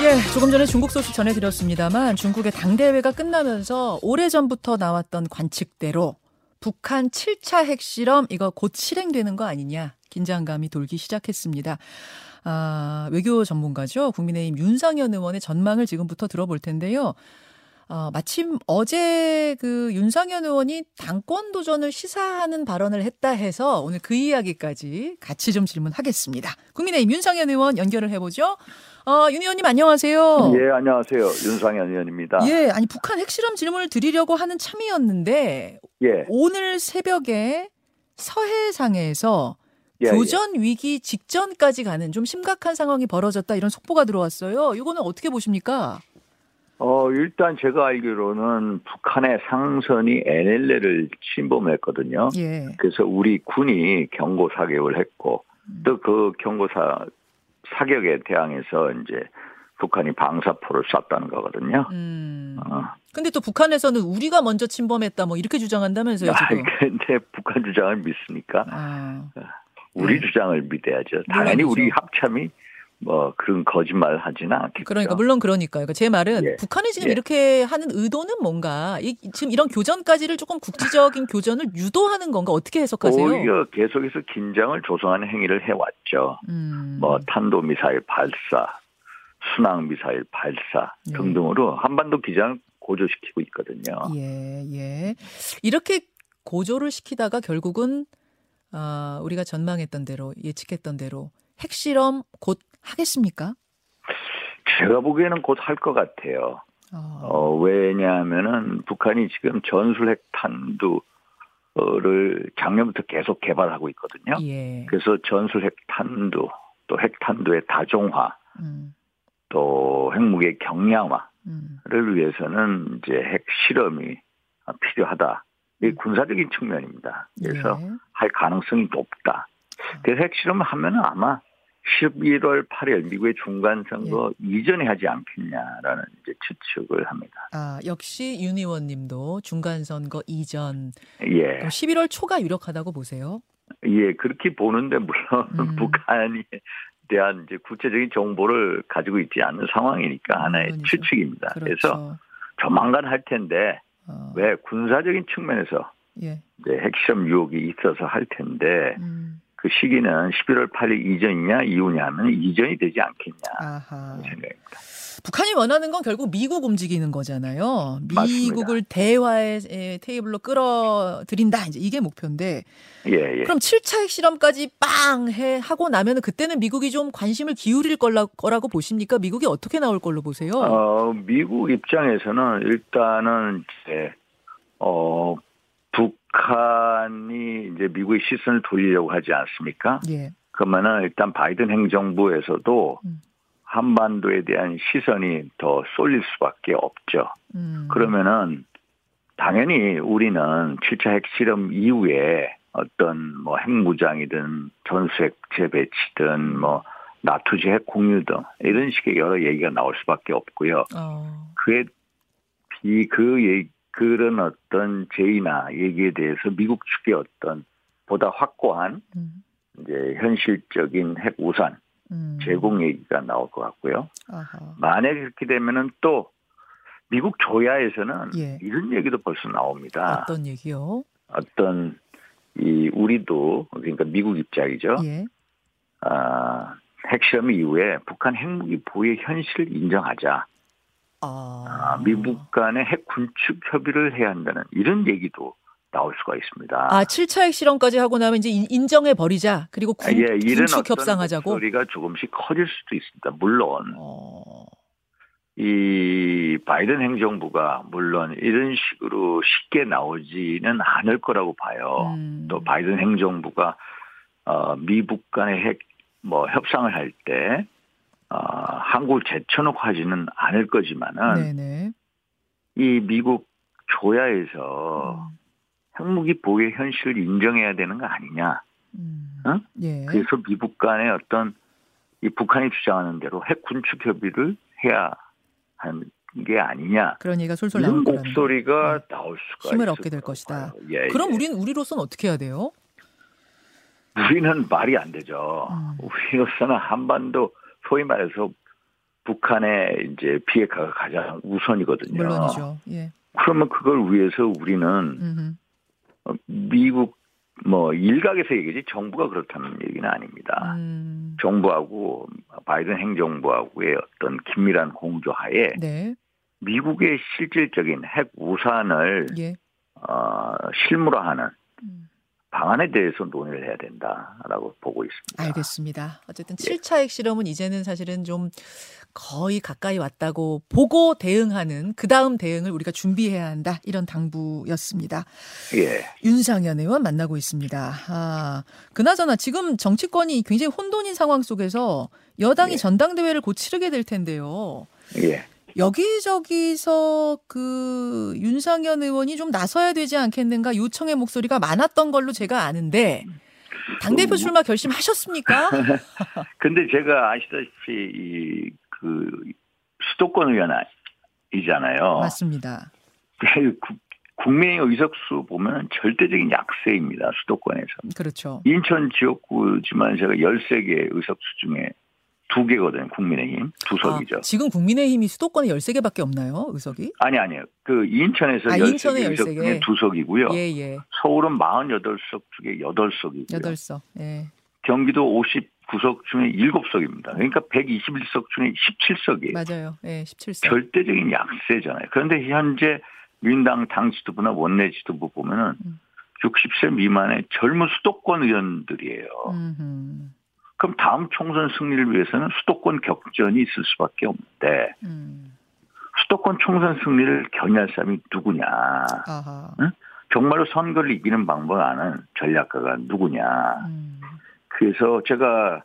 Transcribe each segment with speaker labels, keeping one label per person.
Speaker 1: 예, 조금 전에 중국 소식 전해드렸습니다만 중국의 당대회가 끝나면서 오래전부터 나왔던 관측대로 북한 7차 핵실험 이거 곧 실행되는 거 아니냐 긴장감이 돌기 시작했습니다. 아, 외교 전문가죠. 국민의힘 윤상현 의원의 전망을 지금부터 들어볼 텐데요. 어, 마침 어제 그 윤상현 의원이 당권 도전을 시사하는 발언을 했다 해서 오늘 그 이야기까지 같이 좀 질문하겠습니다. 국민의힘 윤상현 의원 연결을 해보죠. 어, 윤 의원님 안녕하세요.
Speaker 2: 예, 안녕하세요. 윤상현 의원입니다.
Speaker 1: 예, 아니 북한 핵실험 질문을 드리려고 하는 참이었는데
Speaker 2: 예.
Speaker 1: 오늘 새벽에 서해상에서
Speaker 2: 예,
Speaker 1: 교전 위기 직전까지 가는 좀 심각한 상황이 벌어졌다 이런 속보가 들어왔어요. 이거는 어떻게 보십니까?
Speaker 2: 어, 일단 제가 알기로는 북한의 상선이 NLL을 침범했거든요.
Speaker 1: 예.
Speaker 2: 그래서 우리 군이 경고 사격을 했고
Speaker 1: 음.
Speaker 2: 또그 경고 사 사격에 대항해서 이제 북한이 방사포를 쐈다는 거거든요.
Speaker 1: 음.
Speaker 2: 어.
Speaker 1: 근데 또 북한에서는 우리가 먼저 침범했다 뭐 이렇게 주장한다면서요,
Speaker 2: 아,
Speaker 1: 지금.
Speaker 2: 근데 북한 주장을 믿습니까?
Speaker 1: 아.
Speaker 2: 우리
Speaker 1: 네.
Speaker 2: 주장을 믿어야죠. 당연히
Speaker 1: 물론이죠.
Speaker 2: 우리 합참이 뭐 그런 거짓말 하지는 않겠죠.
Speaker 1: 그러니까 물론 그러니까요. 그러니까 제 말은
Speaker 2: 예.
Speaker 1: 북한이 지금
Speaker 2: 예.
Speaker 1: 이렇게 하는 의도는 뭔가 이, 지금 이런 교전까지를 조금 국지적인 교전을 유도하는 건가 어떻게 해석하세요?
Speaker 2: 오히려 계속해서 긴장을 조성하는 행위를 해왔죠.
Speaker 1: 음.
Speaker 2: 뭐 탄도 미사일 발사, 순항 미사일 발사
Speaker 1: 예.
Speaker 2: 등등으로 한반도 기장을 고조시키고 있거든요.
Speaker 1: 예, 예. 이렇게 고조를 시키다가 결국은 아, 우리가 전망했던 대로 예측했던 대로 핵실험 곧 하겠습니까?
Speaker 2: 제가 보기에는 곧 할 것 같아요.
Speaker 1: 어,
Speaker 2: 어, 왜냐하면은 북한이 지금 전술 핵 탄두를 작년부터 계속 개발하고 있거든요.
Speaker 1: 예.
Speaker 2: 그래서 전술 핵 탄두, 또 핵탄두의 다종화,
Speaker 1: 음,
Speaker 2: 또 핵무기의 경량화를
Speaker 1: 음.
Speaker 2: 위해서는 이제 핵 실험이 필요하다. 이
Speaker 1: 음.
Speaker 2: 군사적인 측면입니다. 그래서
Speaker 1: 예.
Speaker 2: 할 가능성이 높다. 그래서 핵실험을 하면은 아마 11월 8일 미국의 중간 선거
Speaker 1: 예.
Speaker 2: 이전에 하지 않겠냐라는 이제 추측을 합니다.
Speaker 1: 아, 역시 윤 의원님도 중간 선거 이전
Speaker 2: 예,
Speaker 1: 그럼 11월 초가 유력하다고 보세요.
Speaker 2: 예 그렇게 보는데 물론
Speaker 1: 음.
Speaker 2: 북한이 대한 이제 구체적인 정보를 가지고 있지 않는 상황이니까 하나의
Speaker 1: 물론이죠.
Speaker 2: 추측입니다.
Speaker 1: 그렇죠.
Speaker 2: 그래서 조만간 할 텐데
Speaker 1: 어,
Speaker 2: 왜 군사적인 측면에서
Speaker 1: 예.
Speaker 2: 이제 핵실험 유혹이 있어서 할 텐데
Speaker 1: 음,
Speaker 2: 그 시기는 11월 8일 이전이냐 이후냐 하면 이전이 되지 않겠냐
Speaker 1: 아하.
Speaker 2: 생각입니다.
Speaker 1: 북한이 원하는 건 결국 미국 움직이는 거잖아요.
Speaker 2: 맞습니다.
Speaker 1: 미국을 대화의 에, 테이블로 끌어들인다. 이제 이게 목표인데.
Speaker 2: 예, 예.
Speaker 1: 그럼 7차 핵실험까지 빵 해 하고 나면은 그때는 미국이 좀 관심을 기울일 거라고 보십니까? 미국이 어떻게 나올 걸로 보세요?
Speaker 2: 어, 미국 입장에서는 일단은 이제 어 북한이 이제 미국의 시선을 돌리려고 하지 않습니까?
Speaker 1: 예.
Speaker 2: 그러면은 일단 바이든 행정부에서도
Speaker 1: 음.
Speaker 2: 한반도에 대한 시선이 더 쏠릴 수밖에 없죠.
Speaker 1: 음.
Speaker 2: 그러면은 당연히 우리는 7차 핵실험 이후에 어떤 뭐 핵무장이든 전술핵 재배치든 뭐 나투지 핵 공유 등 이런 식의 여러 얘기가 나올 수밖에 없고요.
Speaker 1: 어.
Speaker 2: 그에 비그 얘기 그런 어떤 제의나 얘기에 대해서 미국 측의 어떤 보다 확고한
Speaker 1: 음.
Speaker 2: 이제 현실적인 핵 우산
Speaker 1: 음.
Speaker 2: 제공 얘기가 나올 것 같고요.
Speaker 1: 아하.
Speaker 2: 만약에 그렇게 되면은 또 미국 조야에서는
Speaker 1: 예.
Speaker 2: 이런 얘기도 벌써 나옵니다.
Speaker 1: 어떤 얘기요?
Speaker 2: 어떤 이 우리도 그러니까 미국 입장이죠.
Speaker 1: 예.
Speaker 2: 아, 핵실험 이후에 북한 핵무기 보유 현실을 인정하자.
Speaker 1: 아.
Speaker 2: 아, 미국 간의 핵 군축 협의를 해야 한다는 이런 얘기도 나올 수가 있습니다.
Speaker 1: 아, 7차 핵실험까지 하고 나면 이제 인- 인정해 버리자. 그리고 군,
Speaker 2: 예, 이런
Speaker 1: 군축 협상하자고.
Speaker 2: 소리가 조금씩 커질 수도 있습니다. 물론
Speaker 1: 어.
Speaker 2: 이 바이든 행정부가 물론 이런 식으로 쉽게 나오지는 않을 거라고 봐요.
Speaker 1: 음.
Speaker 2: 또 바이든 행정부가 어, 미국 간의 핵 뭐 협상을 할 때 어, 한국을 제쳐놓고 하지는 않을 거지만은
Speaker 1: 네네.
Speaker 2: 이 미국 조야에서
Speaker 1: 음.
Speaker 2: 핵무기 보유 현실을 인정해야 되는 거 아니냐.
Speaker 1: 음.
Speaker 2: 어?
Speaker 1: 예.
Speaker 2: 그래서 미국 간의 어떤 이 북한이 주장하는 대로 핵 군축 협의를 해야 하는 게 아니냐.
Speaker 1: 그런 얘기가 솔솔 나올 거라는
Speaker 2: 목소리가
Speaker 1: 거.
Speaker 2: 나올 수가
Speaker 1: 힘을 얻게 될 것이다.
Speaker 2: 봐요. 예,
Speaker 1: 그럼
Speaker 2: 예.
Speaker 1: 우리는 우리로서는 어떻게 해야 돼요?
Speaker 2: 우리는 말이 안 되죠.
Speaker 1: 음.
Speaker 2: 우리로서는 한반도 소위 말해서 북한의 이제 비핵화가 가장 우선이거든요.
Speaker 1: 물론이죠. 예.
Speaker 2: 그러면 그걸 위해서 우리는
Speaker 1: 음흠.
Speaker 2: 어, 미국 뭐 일각에서 얘기지 정부가 그렇다는 얘기는 아닙니다.
Speaker 1: 음.
Speaker 2: 정부하고 바이든 행정부하고의 어떤 긴밀한 공조하에
Speaker 1: 네.
Speaker 2: 미국의 실질적인 핵 우산을
Speaker 1: 예.
Speaker 2: 어, 실무화하는
Speaker 1: 음.
Speaker 2: 방안에 대해서 논의를 해야 된다라고 보고 있습니다.
Speaker 1: 알겠습니다. 어쨌든
Speaker 2: 예.
Speaker 1: 7차 핵실험은 이제는 사실은 좀 거의 가까이 왔다고 보고 대응하는 그 다음 대응을 우리가 준비해야 한다. 이런 당부였습니다.
Speaker 2: 예.
Speaker 1: 윤상현 의원 만나고 있습니다. 아, 그나저나 지금 정치권이 굉장히 혼돈인 상황 속에서 여당이
Speaker 2: 예.
Speaker 1: 전당대회를 곧 치르게 될 텐데요.
Speaker 2: 예.
Speaker 1: 여기저기서 그 윤상현 의원이 좀 나서야 되지 않겠는가 요청의 목소리가 많았던 걸로 제가 아는데 당대표 출마 결심하셨습니까?
Speaker 2: 근데 제가 아시다시피 이 그 수도권 의원이잖아요.
Speaker 1: 맞습니다.
Speaker 2: 국민의 의석수 보면 절대적인 약세입니다. 수도권에서.
Speaker 1: 그렇죠.
Speaker 2: 인천 지역구지만 제가 13개 의석수 중에 두 개거든요. 국민의힘 두 석이죠.
Speaker 1: 아, 지금 국민의힘이 수도권에 13개밖에 없나요? 의석이?
Speaker 2: 아니 아니요. 그 인천에서
Speaker 1: 아,
Speaker 2: 13개
Speaker 1: 인천에
Speaker 2: 의석
Speaker 1: 13개.
Speaker 2: 중에 두 석이고요.
Speaker 1: 예, 예.
Speaker 2: 서울은 48석 중에 8석이고요.
Speaker 1: 8석. 예.
Speaker 2: 경기도 59석 중에 7석입니다. 그러니까 121석 중에 17석이에요.
Speaker 1: 맞아요. 예, 17석.
Speaker 2: 절대적인 약세잖아요. 그런데 현재 민당 당 지도부나 원내 지도부 보면은
Speaker 1: 음.
Speaker 2: 60세 미만의 젊은 수도권 의원들이에요.
Speaker 1: 음흠.
Speaker 2: 그럼 다음 총선 승리를 위해서는 수도권 격전이 있을 수밖에 없는데
Speaker 1: 음.
Speaker 2: 수도권 총선 승리를 견인할 사람이 누구냐?
Speaker 1: 아하.
Speaker 2: 정말로 선거를 이기는 방법을 아는 전략가가 누구냐?
Speaker 1: 음.
Speaker 2: 그래서 제가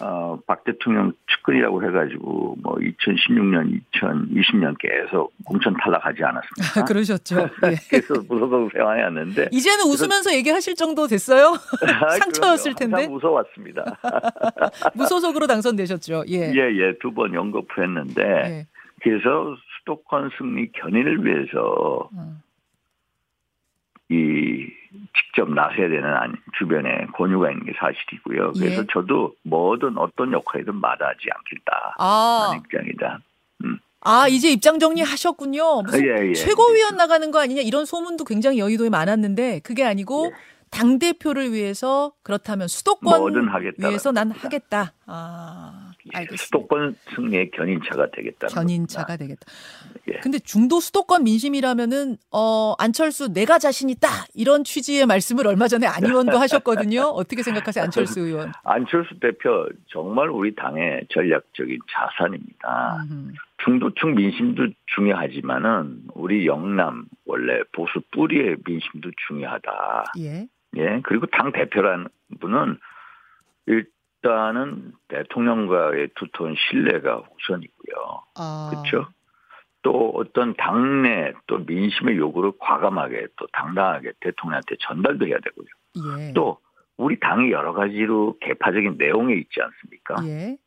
Speaker 2: 어, 박 대통령 측근이라고 해가지고 뭐 2016년, 2020년 계속 공천 탈락하지 않았습니까?
Speaker 1: 그러셨죠. 예.
Speaker 2: 그래서 무소속 생활해왔는데
Speaker 1: 이제는 웃으면서 얘기하실 정도 됐어요? 상처였을 텐데.
Speaker 2: 항상 무서웠습니다.
Speaker 1: 무소속으로 당선되셨죠. 예.
Speaker 2: 예, 예, 두 번 연거푸했는데
Speaker 1: 예.
Speaker 2: 그래서 수도권 승리 견인을 위해서
Speaker 1: 어.
Speaker 2: 이 직접 나서야 되는 아니- 주변에 권유가 있는 게 사실이고요. 그래서
Speaker 1: 예.
Speaker 2: 저도 뭐든 어떤 역할이든 마다하지 않겠다.
Speaker 1: 아,
Speaker 2: 입장이다.
Speaker 1: 아, 이제 입장 정리하셨군요. 무슨
Speaker 2: 예, 예.
Speaker 1: 최고위원 나가는 거 아니냐 이런 소문도 굉장히 여의도에 많았는데 그게 아니고
Speaker 2: 예.
Speaker 1: 당 대표를 위해서 그렇다면 수도권
Speaker 2: 뭐든 하겠다.
Speaker 1: 위해서 난 하겠다. 아, 알겠습니다.
Speaker 2: 수도권 승리의 견인차가 되겠다는
Speaker 1: 견인차가 되겠다.
Speaker 2: 예.
Speaker 1: 근데 중도 수도권 민심이라면은 어 안철수 내가 자신 있다 이런 취지의 말씀을 얼마 전에 안 의원도 하셨거든요. 어떻게 생각하세요, 안철수 의원?
Speaker 2: 안철수 대표 정말 우리 당의 전략적인 자산입니다.
Speaker 1: 음흠.
Speaker 2: 중도층 민심도 중요하지만은 우리 영남 원래 보수 뿌리의 민심도 중요하다.
Speaker 1: 예.
Speaker 2: 예. 그리고 당 대표라는 분은 일단은 대통령과의 두터운 신뢰가 우선이고요.
Speaker 1: 아,
Speaker 2: 그렇죠? 또 어떤 당내 또 민심의 요구를 과감하게 또 당당하게 대통령한테 전달도 해야 되고요.
Speaker 1: 예.
Speaker 2: 또 우리 당이 여러 가지로 개파적인 내용이 있지 않습니까?
Speaker 1: 예.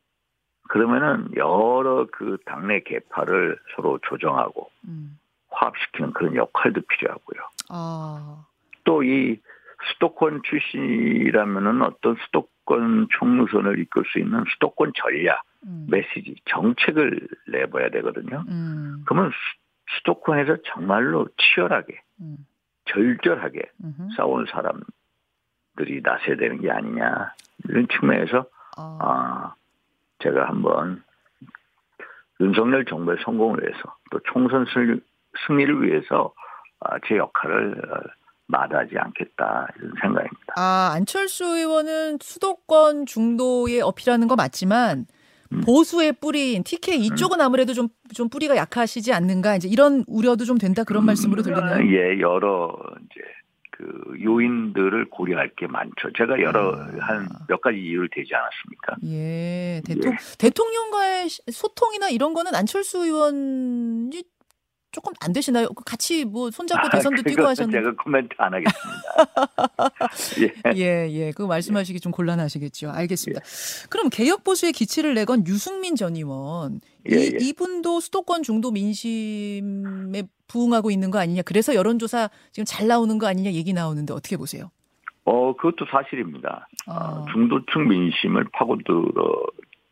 Speaker 2: 그러면은 여러 그 당내 개파를 서로 조정하고
Speaker 1: 음.
Speaker 2: 화합시키는 그런 역할도 필요하고요.
Speaker 1: 아.
Speaker 2: 또이 수도권 출신이라면은 어떤 수도 권 총무선을 이끌 수 있는 수도권 전략,
Speaker 1: 음.
Speaker 2: 메시지, 정책을 내봐야 되거든요.
Speaker 1: 음.
Speaker 2: 그러면 수- 수도권에서 정말로 치열하게,
Speaker 1: 음.
Speaker 2: 절절하게
Speaker 1: 음흠.
Speaker 2: 싸우는 사람들이 나서야 되는 게 아니냐. 이런 측면에서,
Speaker 1: 아.
Speaker 2: 아, 제가 한번 윤석열 정부의 성공을 위해서 또 총선 승리- 승리를 위해서 아, 제 역할을 어, 마다하지 않겠다 이런 생각입니다.
Speaker 1: 아, 안철수 의원은 수도권 중도에 어필하는 거 맞지만
Speaker 2: 음.
Speaker 1: 보수의 뿌리인 TK 이쪽은 아무래도 좀, 좀 뿌리가 약하시지 않는가 이제 이런 우려도 좀 된다 그런 말씀으로 들리네요.
Speaker 2: 예, 여러 이제 그 요인들을 고려할 게 많죠. 제가 여러
Speaker 1: 아.
Speaker 2: 한몇 가지 이유를 대지 않았습니까?
Speaker 1: 예, 대통, 대통령과의 시- 소통이나 이런 거는 안철수 의원이 조금 안 되시나요? 같이 뭐 손잡고 대선도 뛰고
Speaker 2: 그것은
Speaker 1: 하셨는데.
Speaker 2: 제가 코멘트 안 하겠습니다. 예.
Speaker 1: 예, 예. 그거 말씀하시기 좀 곤란하시겠죠. 알겠습니다. 그럼 개혁 보수의 기치를 내건 유승민 전 의원.
Speaker 2: 예,
Speaker 1: 이,
Speaker 2: 예.
Speaker 1: 이분도 수도권 중도 민심에 부응하고 있는 거 아니냐. 그래서 여론조사 지금 잘 나오는 거 아니냐 얘기 나오는데 어떻게 보세요?
Speaker 2: 어, 그것도 사실입니다.
Speaker 1: 아.
Speaker 2: 어, 중도층 민심을 파고들어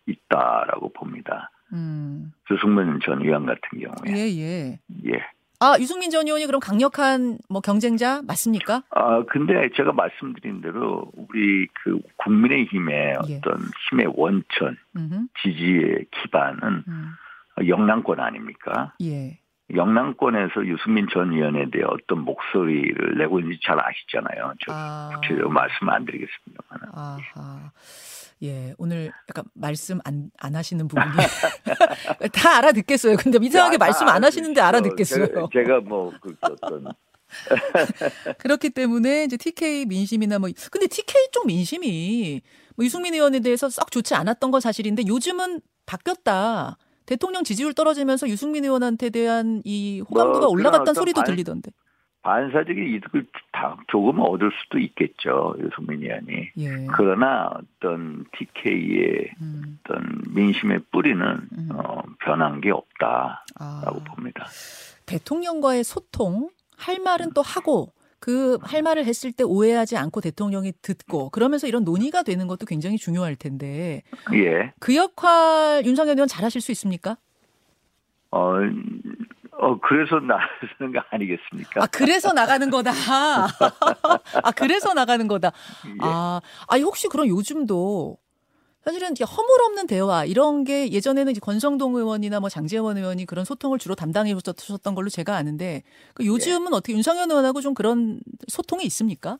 Speaker 2: 있다라고 봅니다.
Speaker 1: 음.
Speaker 2: 유승민 전 의원 같은 경우에
Speaker 1: 예, 예.
Speaker 2: 예.
Speaker 1: 아, 유승민 전 의원이 그럼 강력한 뭐 경쟁자 맞습니까?
Speaker 2: 아 근데 제가 말씀드린 대로 우리 그 국민의힘의
Speaker 1: 예.
Speaker 2: 어떤 힘의 원천
Speaker 1: 음흠.
Speaker 2: 지지의 기반은
Speaker 1: 음.
Speaker 2: 영남권 아닙니까?
Speaker 1: 예.
Speaker 2: 영남권에서 유승민 전 의원에 대해 어떤 목소리를 내고 있는지 잘 아시잖아요. 저
Speaker 1: 아.
Speaker 2: 구체적으로 말씀 안 드리겠습니다만.
Speaker 1: 아하. 예, 오늘 약간 말씀 안, 안 하시는 부분이 다 알아듣겠어요. 근데 이상하게 말씀 안 하시는데 알아듣겠어요.
Speaker 2: 제가, 제가 뭐, 그, 어떤,
Speaker 1: 그렇기 때문에 이제 TK 민심이나 뭐 근데 TK 쪽 민심이 뭐 유승민 의원에 대해서 썩 좋지 않았던 건 사실인데 요즘은 바뀌었다. 대통령 지지율 떨어지면서 유승민 의원한테 대한 이 호감도가
Speaker 2: 뭐,
Speaker 1: 올라갔다는 소리도 들리던데.
Speaker 2: 반사적인 이득을 다 조금 얻을 수도 있겠죠. 유승민 의원이.
Speaker 1: 예.
Speaker 2: 그러나 어떤 TK의
Speaker 1: 음,
Speaker 2: 어떤 민심의 뿌리는,
Speaker 1: 음.
Speaker 2: 어, 변한 게 없다라고
Speaker 1: 아,
Speaker 2: 봅니다.
Speaker 1: 대통령과의 소통 할 말은 또 하고 그 할 말을 했을 때 오해하지 않고 대통령이 듣고 그러면서 이런 논의가 되는 것도 굉장히 중요할 텐데
Speaker 2: 예.
Speaker 1: 그 역할 윤석열 의원 잘하실 수 있습니까?
Speaker 2: 어, 어, 그래서 나서는 거 아니겠습니까?
Speaker 1: 아 그래서 나가는 거다. 아 그래서 나가는 거다.
Speaker 2: 예.
Speaker 1: 아, 아니 혹시 그럼 요즘도 사실은 이제 허물없는 대화 이런 게 예전에는 이제 권성동 의원이나 뭐 장재원 의원이 그런 소통을 주로 담당해 주셨던 걸로 제가 아는데 그 요즘은 어떻게 윤석열 의원하고 좀 그런 소통이 있습니까?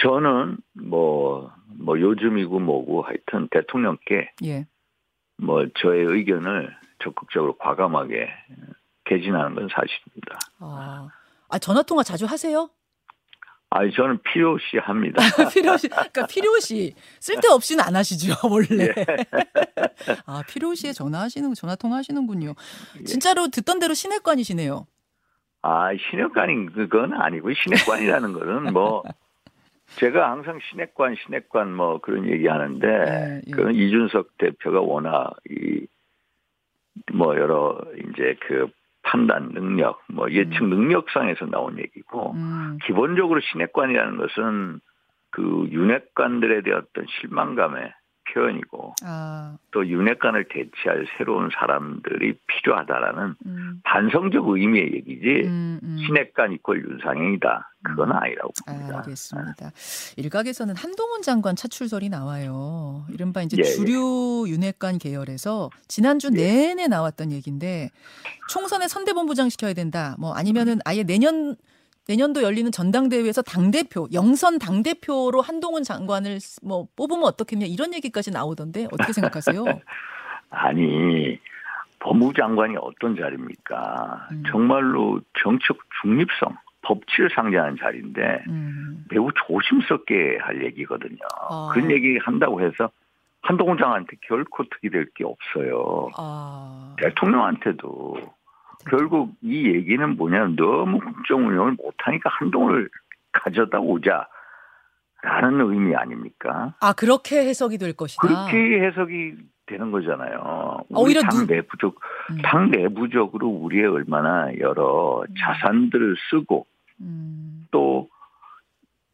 Speaker 2: 저는 뭐, 뭐 요즘이고 뭐고 하여튼 대통령께
Speaker 1: 예.
Speaker 2: 뭐 저의 의견을 적극적으로 과감하게 개진하는 건 사실입니다.
Speaker 1: 아, 아 전화 통화 자주 하세요?
Speaker 2: 아니 저는 필요시 합니다.
Speaker 1: 필요시, 그러니까 필요시 쓸데 없이는 안 하시죠 원래.
Speaker 2: 예.
Speaker 1: 아 필요시에 전화하시는 전화 통화하시는군요.
Speaker 2: 예.
Speaker 1: 진짜로 듣던 대로 시내관이시네요.
Speaker 2: 아 신핵관인 그건 아니고 신핵관이라는 거는 뭐 제가 항상 신핵관 신핵관 뭐 그런 얘기하는데
Speaker 1: 예, 예.
Speaker 2: 그건 이준석 대표가 워낙 이 뭐 여러 이제 그 판단 능력 뭐 예측 능력상에서 나온 얘기고
Speaker 1: 음,
Speaker 2: 기본적으로 신핵관이라는 것은 그 윤핵관들에 대한 어떤 실망감의 표현이고
Speaker 1: 아,
Speaker 2: 또 윤핵관을 대체할 새로운 사람들이 필요하다라는
Speaker 1: 음,
Speaker 2: 반성적 의미의 얘기지
Speaker 1: 음, 음.
Speaker 2: 신핵관 이퀄 윤상행이다 그건
Speaker 1: 음.
Speaker 2: 아니라고
Speaker 1: 아,
Speaker 2: 봅니다.
Speaker 1: 알겠습니다. 일각에서는 한동훈 장관 차출설이 나와요. 이른바 이제
Speaker 2: 예, 예.
Speaker 1: 주류 윤핵관 계열에서 지난주 내내 나왔던 얘기인데 총선에 선대본부장 시켜야 된다. 뭐 아니면은 아예 내년 내년도 열리는 전당대회에서 당 대표 영선 당 대표로 한동훈 장관을 뭐 뽑으면 어떻겠냐 이런 얘기까지 나오던데 어떻게 생각하세요?
Speaker 2: 아니 법무장관이 어떤 자리입니까?
Speaker 1: 음.
Speaker 2: 정말로 정책 중립성, 법치를 상징하는 자리인데
Speaker 1: 음,
Speaker 2: 매우 조심스럽게 할 얘기거든요.
Speaker 1: 아.
Speaker 2: 그런 얘기 한다고 해서 한동훈 장한테 결코 득이 될 게 없어요.
Speaker 1: 아,
Speaker 2: 대통령한테도 결국 이 얘기는 뭐냐면 너무 국정 운영을 못하니까 한동훈을 가져다 오자. 라는 의미 아닙니까?
Speaker 1: 아 그렇게 해석이 될 것이다.
Speaker 2: 그렇게 해석이 되는 거잖아요. 우리
Speaker 1: 아. 오히려
Speaker 2: 당
Speaker 1: 누-
Speaker 2: 내부적,
Speaker 1: 음,
Speaker 2: 당 내부적으로 우리의 얼마나 여러 자산들을 쓰고
Speaker 1: 음,
Speaker 2: 또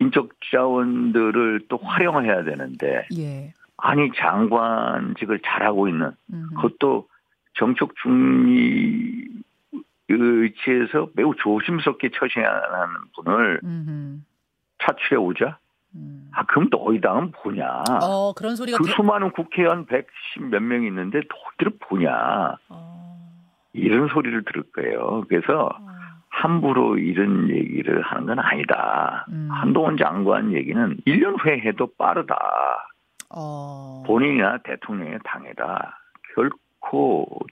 Speaker 2: 인적 자원들을 또 활용해야 되는데
Speaker 1: 예.
Speaker 2: 아니 장관직을 잘하고 있는
Speaker 1: 음.
Speaker 2: 그것도 정책 중립 의치에서 매우 조심스럽게 처신하는 분을
Speaker 1: 음흠.
Speaker 2: 차출해 오자.
Speaker 1: 음.
Speaker 2: 아 그럼 너희 당은 뭐냐?
Speaker 1: 어 그런 소리가
Speaker 2: 그
Speaker 1: 대-
Speaker 2: 수많은 국회의원 110 몇명 있는데 너희들 뭐냐?
Speaker 1: 어,
Speaker 2: 이런 소리를 들을 거예요. 그래서
Speaker 1: 어,
Speaker 2: 함부로 이런 얘기를 하는 건 아니다.
Speaker 1: 음.
Speaker 2: 한동훈 장관 얘기는 1년 후에 해도 빠르다.
Speaker 1: 어.
Speaker 2: 본인이나 대통령의 당에다 결코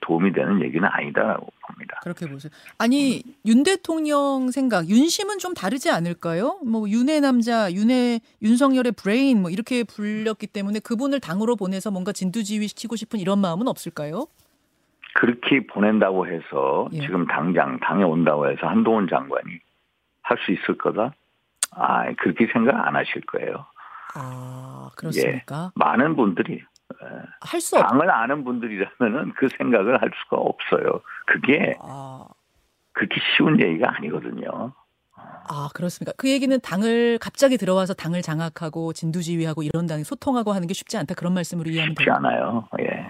Speaker 2: 도움이 되는 얘기는 아니다라고 봅니다.
Speaker 1: 그렇게 보세요. 아니 윤 대통령 생각 윤심은 좀 다르지 않을까요? 뭐 윤의 남자, 윤의 윤석열의 브레인 뭐 이렇게 불렸기 때문에 그분을 당으로 보내서 뭔가 진두지휘 시키고 싶은 이런 마음은 없을까요?
Speaker 2: 그렇게 보낸다고 해서
Speaker 1: 예.
Speaker 2: 지금 당장 당에 온다고 해서 한동훈 장관이 할 수 있을 거다? 아, 그렇게 생각 안 하실 거예요.
Speaker 1: 아 그렇습니까?
Speaker 2: 많은 분들이
Speaker 1: 할수 없.
Speaker 2: 당을 아는 분들이라면은 그 생각을 할 수가 없어요. 그게
Speaker 1: 아,
Speaker 2: 그렇게 쉬운 얘기가 아니거든요.
Speaker 1: 아 그렇습니까? 그 얘기는 당을 갑자기 들어와서 당을 장악하고 진두지휘하고 이런 당에 소통하고 하는 게 쉽지 않다 그런 말씀으로 이해하면
Speaker 2: 쉽지. 않아요. 예.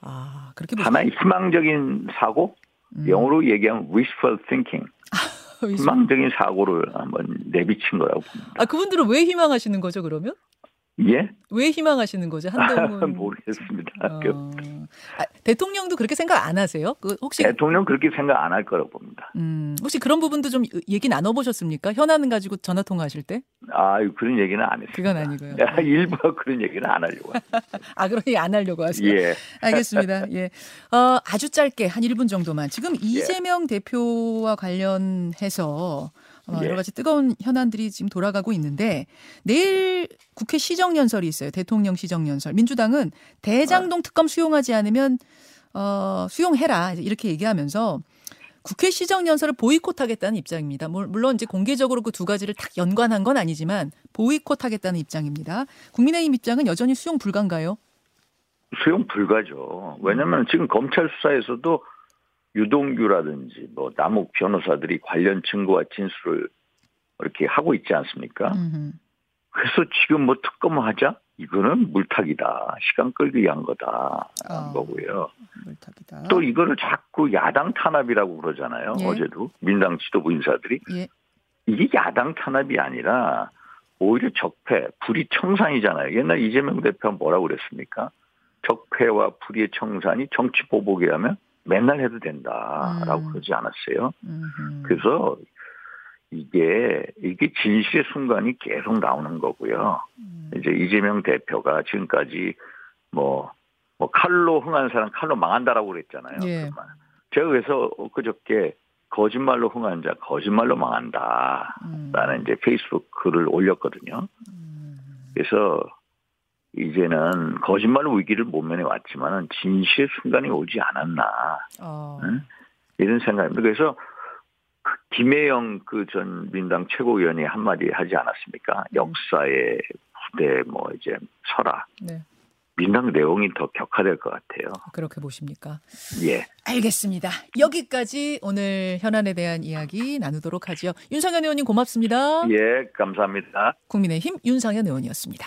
Speaker 1: 아, 그렇게
Speaker 2: 하나의 희망적인 사고, 음. 영어로 얘기하면 wishful thinking. 희망적인 사고를 한번 내비친 거라고 봅니다.
Speaker 1: 아, 그분들은 왜 희망하시는 거죠, 그러면?
Speaker 2: 예?
Speaker 1: 왜 희망하시는 거죠? 한동훈
Speaker 2: 모르겠습니다.
Speaker 1: 어... 아, 대통령도 그렇게 생각 안 하세요? 그 혹시
Speaker 2: 대통령 그렇게 생각 안 할 거라고 봅니다.
Speaker 1: 음, 혹시 그런 부분도 좀 얘기 나눠 보셨습니까? 현안 가지고 전화 통화하실 때?
Speaker 2: 아, 그런 얘기는 안 했어요.
Speaker 1: 그건 아니고요.
Speaker 2: 일부 그런 얘기는 안 하려고.
Speaker 1: 아, 그런 얘기 안 하려고 하세요?
Speaker 2: 예.
Speaker 1: 알겠습니다. 예. 어, 아주 짧게 한 1분 정도만. 지금 이재명 예. 대표와 관련해서 어, 여러 가지 뜨거운 현안들이 지금 돌아가고 있는데 내일 국회 시정연설이 있어요. 대통령 시정연설. 민주당은 대장동 특검 수용하지 않으면 어, 수용해라 이렇게 얘기하면서 국회 시정연설을 보이콧하겠다는 입장입니다. 물론 이제 공개적으로 그 두 가지를 딱 연관한 건 아니지만 보이콧하겠다는 입장입니다. 국민의힘 입장은 여전히 수용 불가인가요?
Speaker 2: 수용 불가죠. 왜냐하면 지금 검찰 수사에서도 유동규라든지 뭐 남욱 변호사들이 관련 증거와 진술을 이렇게 하고 있지 않습니까? 음흠. 그래서 지금 뭐 특검하자? 이거는 물타기다. 시간 끌기 위한 거다. 어, 거고요. 물타기다. 또 이거를 자꾸 야당 탄압이라고 그러잖아요. 예. 어제도 민당 지도부 인사들이. 예. 이게 야당 탄압이 아니라 오히려 적폐, 불의 청산이잖아요. 옛날 이재명 대표가 뭐라고 그랬습니까? 적폐와 불의의 청산이 정치 보복이라면 맨날 해도 된다라고 음. 그러지 않았어요. 음흠. 그래서 이게 이게 진실의 순간이 계속 나오는 거고요. 음. 이제 이재명 대표가 지금까지 뭐, 뭐 칼로 흥한 사람 칼로 망한다라고 그랬잖아요. 예. 제가 그래서 그저께 거짓말로 흥한 자 거짓말로 망한다라는 음. 이제 페이스북 글을 올렸거든요. 음. 그래서 이제는 거짓말로 위기를 모면해 왔지만은 진실의 순간이 오지 않았나 어. 응? 이런 생각입니다. 그래서 그 김혜영 그 전 민당 최고위원이 한마디 하지 않았습니까? 음. 역사의 후대 뭐 이제 설화. 네. 민당 내용이 더 격화될 것 같아요.
Speaker 1: 그렇게 보십니까?
Speaker 2: 예.
Speaker 1: 알겠습니다. 여기까지 오늘 현안에 대한 이야기 나누도록 하죠. 윤상현 의원님 고맙습니다.
Speaker 2: 예, 감사합니다.
Speaker 1: 국민의힘 윤상현 의원이었습니다.